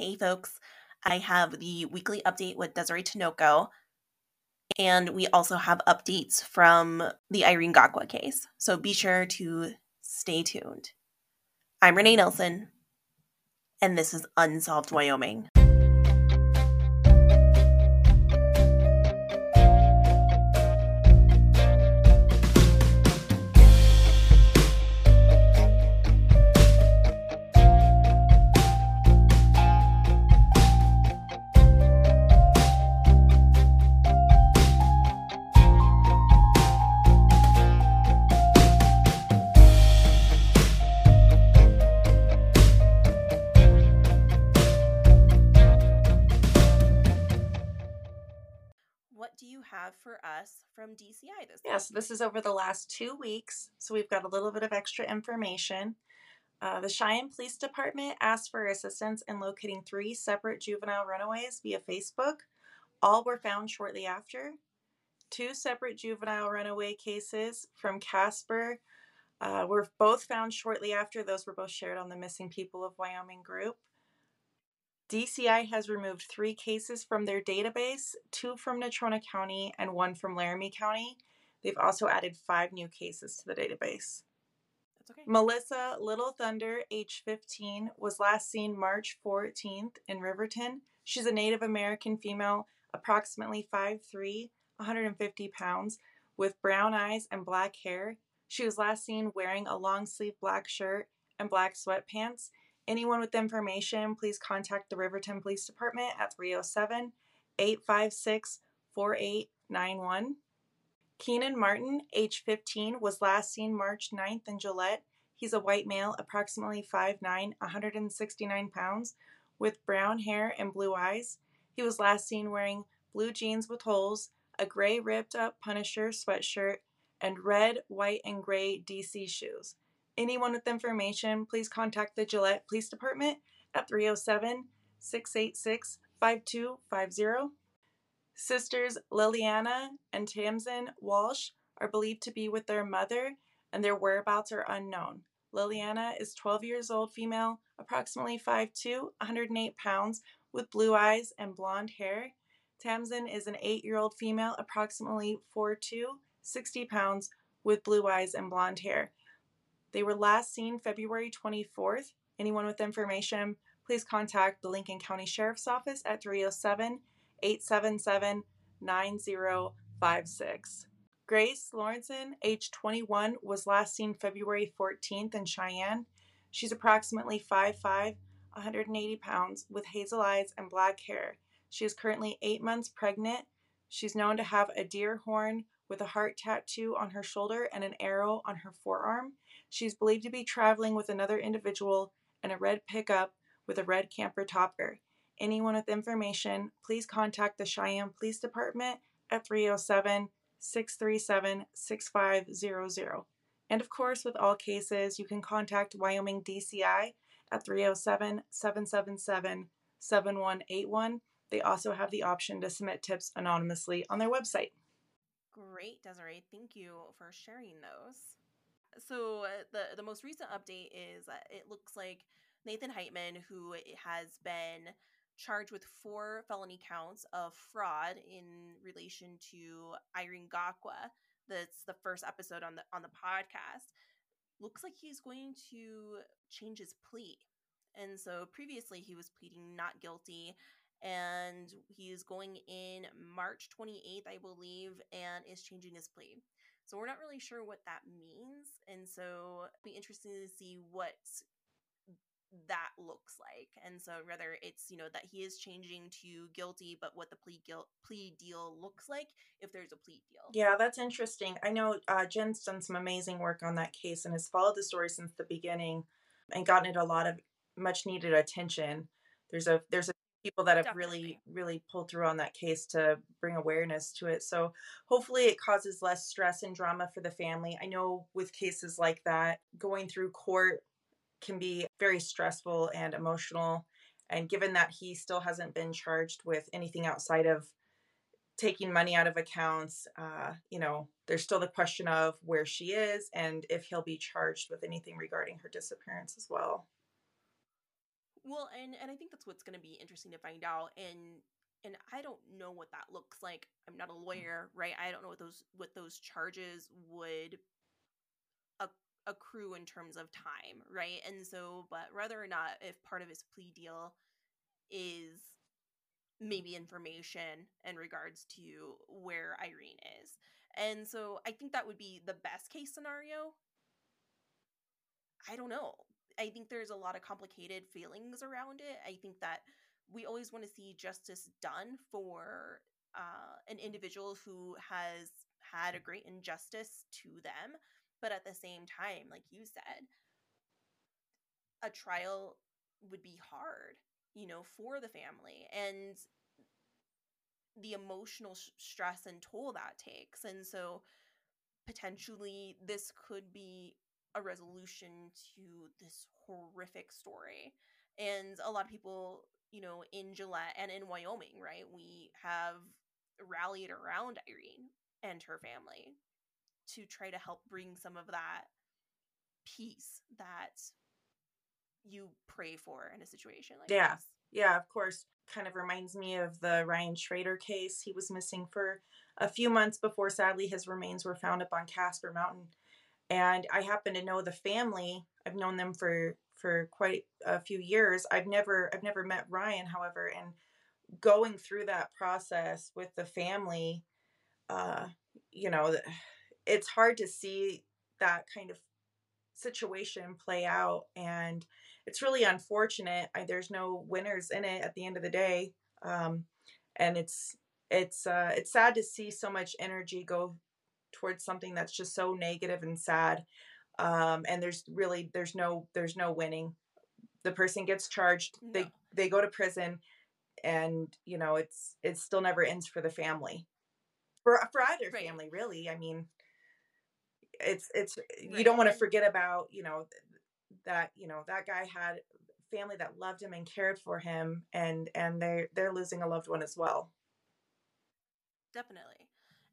Hey, folks. I have the weekly update with Desiree Tinoco, and we also have updates from the Irene Gakwa case. So be sure to stay tuned. I'm Renee Nelson, and this is Unsolved Wyoming. Have for us from DCI this Yeah, week? so this is over the last two weeks. So we've got a little bit of extra information. Uh, the Cheyenne Police Department asked for assistance in locating three separate juvenile runaways via Facebook. All were found shortly after. Two separate juvenile runaway cases from Casper uh, were both found shortly after. Those were both shared on the Missing People of Wyoming group. DCI has removed three cases from their database two from Natrona County and one from Laramie County. They've also added five new cases to the database. That's okay. Melissa Little Thunder, age 15, was last seen March 14th in Riverton. She's a Native American female, approximately 5'3, 150 pounds, with brown eyes and black hair. She was last seen wearing a long sleeve black shirt and black sweatpants. Anyone with information, please contact the Riverton Police Department at 307 856 4891. Keenan Martin, age 15, was last seen March 9th in Gillette. He's a white male, approximately 5'9, 169 pounds, with brown hair and blue eyes. He was last seen wearing blue jeans with holes, a gray ripped up Punisher sweatshirt, and red, white, and gray DC shoes. Anyone with information, please contact the Gillette Police Department at 307 686 5250. Sisters Liliana and Tamsin Walsh are believed to be with their mother, and their whereabouts are unknown. Liliana is 12 years old, female, approximately 5'2, 108 pounds, with blue eyes and blonde hair. Tamsin is an 8 year old female, approximately 4'2, 60 pounds, with blue eyes and blonde hair. They were last seen February 24th. Anyone with information, please contact the Lincoln County Sheriff's Office at 307 877 9056. Grace Lawrenson, age 21, was last seen February 14th in Cheyenne. She's approximately 5'5, 180 pounds, with hazel eyes and black hair. She is currently eight months pregnant. She's known to have a deer horn with a heart tattoo on her shoulder and an arrow on her forearm. She's believed to be traveling with another individual in a red pickup with a red camper topper. Anyone with information, please contact the Cheyenne Police Department at 307 637 6500. And of course, with all cases, you can contact Wyoming DCI at 307 777 7181. They also have the option to submit tips anonymously on their website. Great, Desiree. Thank you for sharing those. So uh, the the most recent update is that it looks like Nathan Hightman, who has been charged with four felony counts of fraud in relation to Irene Gakwa. That's the first episode on the on the podcast. Looks like he's going to change his plea. And so previously he was pleading not guilty and he's going in March 28th, I believe, and is changing his plea. So we're not really sure what that means, and so it'll be interesting to see what that looks like. And so whether it's you know that he is changing to guilty, but what the plea guilt plea deal looks like if there's a plea deal. Yeah, that's interesting. I know uh, Jen's done some amazing work on that case and has followed the story since the beginning and gotten it a lot of much needed attention. There's a there's a people that have really really pulled through on that case to bring awareness to it. So hopefully it causes less stress and drama for the family. I know with cases like that, going through court can be very stressful and emotional. And given that he still hasn't been charged with anything outside of taking money out of accounts, uh, you know, there's still the question of where she is and if he'll be charged with anything regarding her disappearance as well. Well, and and I think that's what's going to be interesting to find out and and I don't know what that looks like. I'm not a mm. lawyer, right? I don't know what those what those charges would accrue in terms of time, right? And so, but whether or not if part of his plea deal is maybe information in regards to where Irene is. And so I think that would be the best case scenario. I don't know. I think there's a lot of complicated feelings around it. I think that we always want to see justice done for uh, an individual who has had a great injustice to them. But at the same time, like you said, a trial would be hard, you know, for the family and the emotional sh- stress and toll that takes. And so potentially this could be a resolution to this horrific story. And a lot of people, you know, in Gillette and in Wyoming, right, we have rallied around Irene and her family to try to help bring some of that peace that you pray for in a situation like yeah. this. Yeah, of course. Kind of reminds me of the Ryan Schrader case. He was missing for a few months before, sadly, his remains were found up on Casper Mountain. And I happen to know the family. I've known them for for quite a few years. I've never I've never met Ryan, however, and going through that process with the family, uh, you know, it's hard to see that kind of situation play out and it's really unfortunate I, there's no winners in it at the end of the day um, and it's it's uh, it's sad to see so much energy go towards something that's just so negative and sad um, and there's really there's no there's no winning the person gets charged no. they they go to prison and you know it's it still never ends for the family for for either right. family really i mean it's it's right. you don't want to forget about you know that you know that guy had family that loved him and cared for him and and they they're losing a loved one as well definitely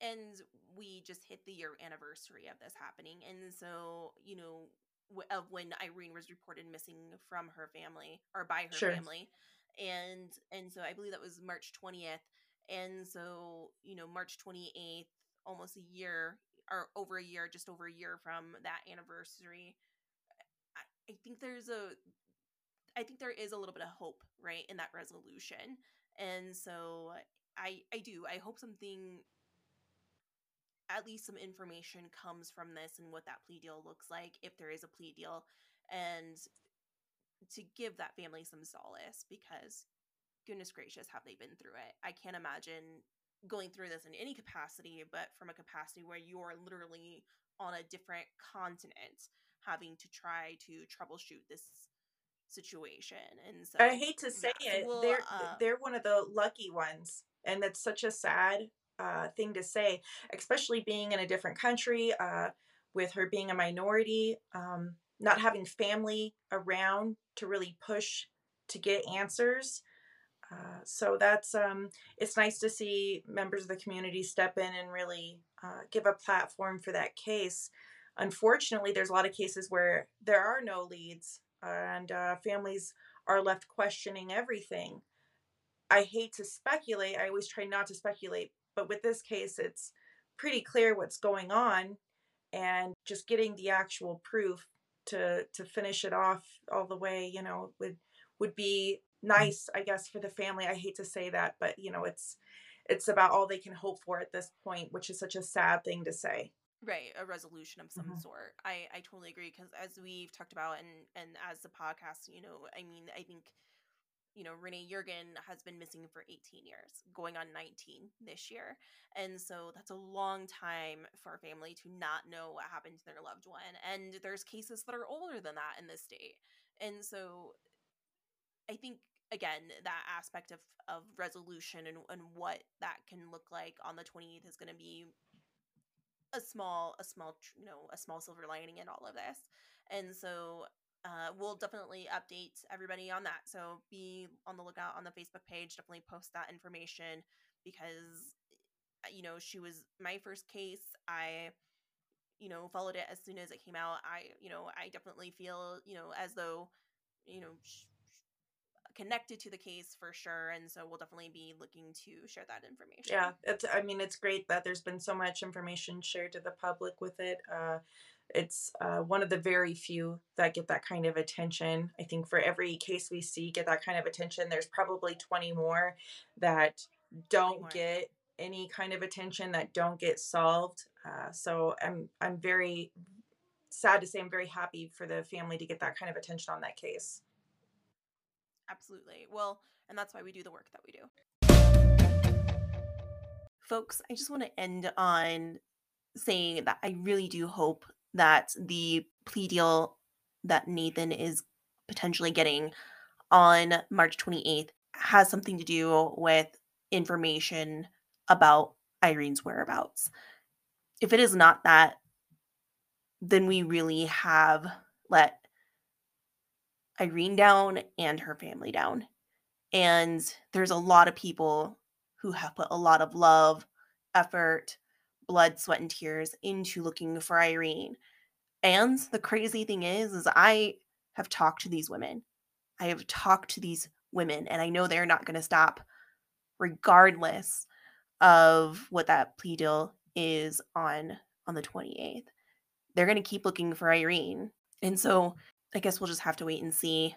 and we just hit the year anniversary of this happening and so you know of when Irene was reported missing from her family or by her sure. family and and so I believe that was March 20th and so you know March 28th almost a year or over a year, just over a year from that anniversary, I, I think there's a I think there is a little bit of hope, right, in that resolution. And so I I do. I hope something at least some information comes from this and what that plea deal looks like if there is a plea deal and to give that family some solace because goodness gracious have they been through it. I can't imagine going through this in any capacity, but from a capacity where you are literally on a different continent having to try to troubleshoot this situation. And so I hate to say yeah, it, we'll, they're uh, they're one of the lucky ones, and that's such a sad uh, thing to say, especially being in a different country, uh, with her being a minority, um, not having family around to really push to get answers. Uh, so that's um, it's nice to see members of the community step in and really uh, give a platform for that case. Unfortunately, there's a lot of cases where there are no leads and uh, families are left questioning everything. I hate to speculate. I always try not to speculate, but with this case, it's pretty clear what's going on, and just getting the actual proof to to finish it off all the way, you know, would would be nice, I guess, for the family. I hate to say that, but you know, it's it's about all they can hope for at this point, which is such a sad thing to say. Right, a resolution of some mm-hmm. sort. I I totally agree because as we've talked about and and as the podcast, you know, I mean, I think you know, Renee Jurgen has been missing for 18 years, going on 19 this year. And so that's a long time for a family to not know what happened to their loved one. And there's cases that are older than that in this state. And so I think again that aspect of of resolution and, and what that can look like on the 28th is going to be a small a small you know a small silver lining in all of this and so uh, we'll definitely update everybody on that. So be on the lookout on the facebook page definitely post that information because uh, you know she was my first case. I you know followed it as soon as it came out. I you know i definitely feel you know as though you know connected to the case for sure. And so we'll definitely be looking to share that information. Yeah, it's. I mean, it's great that there's been so much information shared to the public with it. Uh, it's uh, one of the very few that get that kind of attention. I think for every case we see get that kind of attention, there's probably 20 more that don't more. get any kind of attention that don't get solved. Uh, so I'm I'm very sad to say I'm very happy for the family to get that kind of attention on that case. Absolutely. Well, and that's why we do the work that we do. Folks, I just want to end on saying that I really do hope that the plea deal that Nathan is potentially getting on March 28th has something to do with information about Irene's whereabouts. If it is not that, then we really have let Irene down and her family down. And there's a lot of people who have put a lot of love, effort, blood, sweat, and tears into looking for Irene. And the crazy thing is, is I have talked to these women. I have talked to these women, and I know they're not going to stop, regardless of what that plea deal is on on the 28th. They're going to keep looking for Irene. And so I guess we'll just have to wait and see.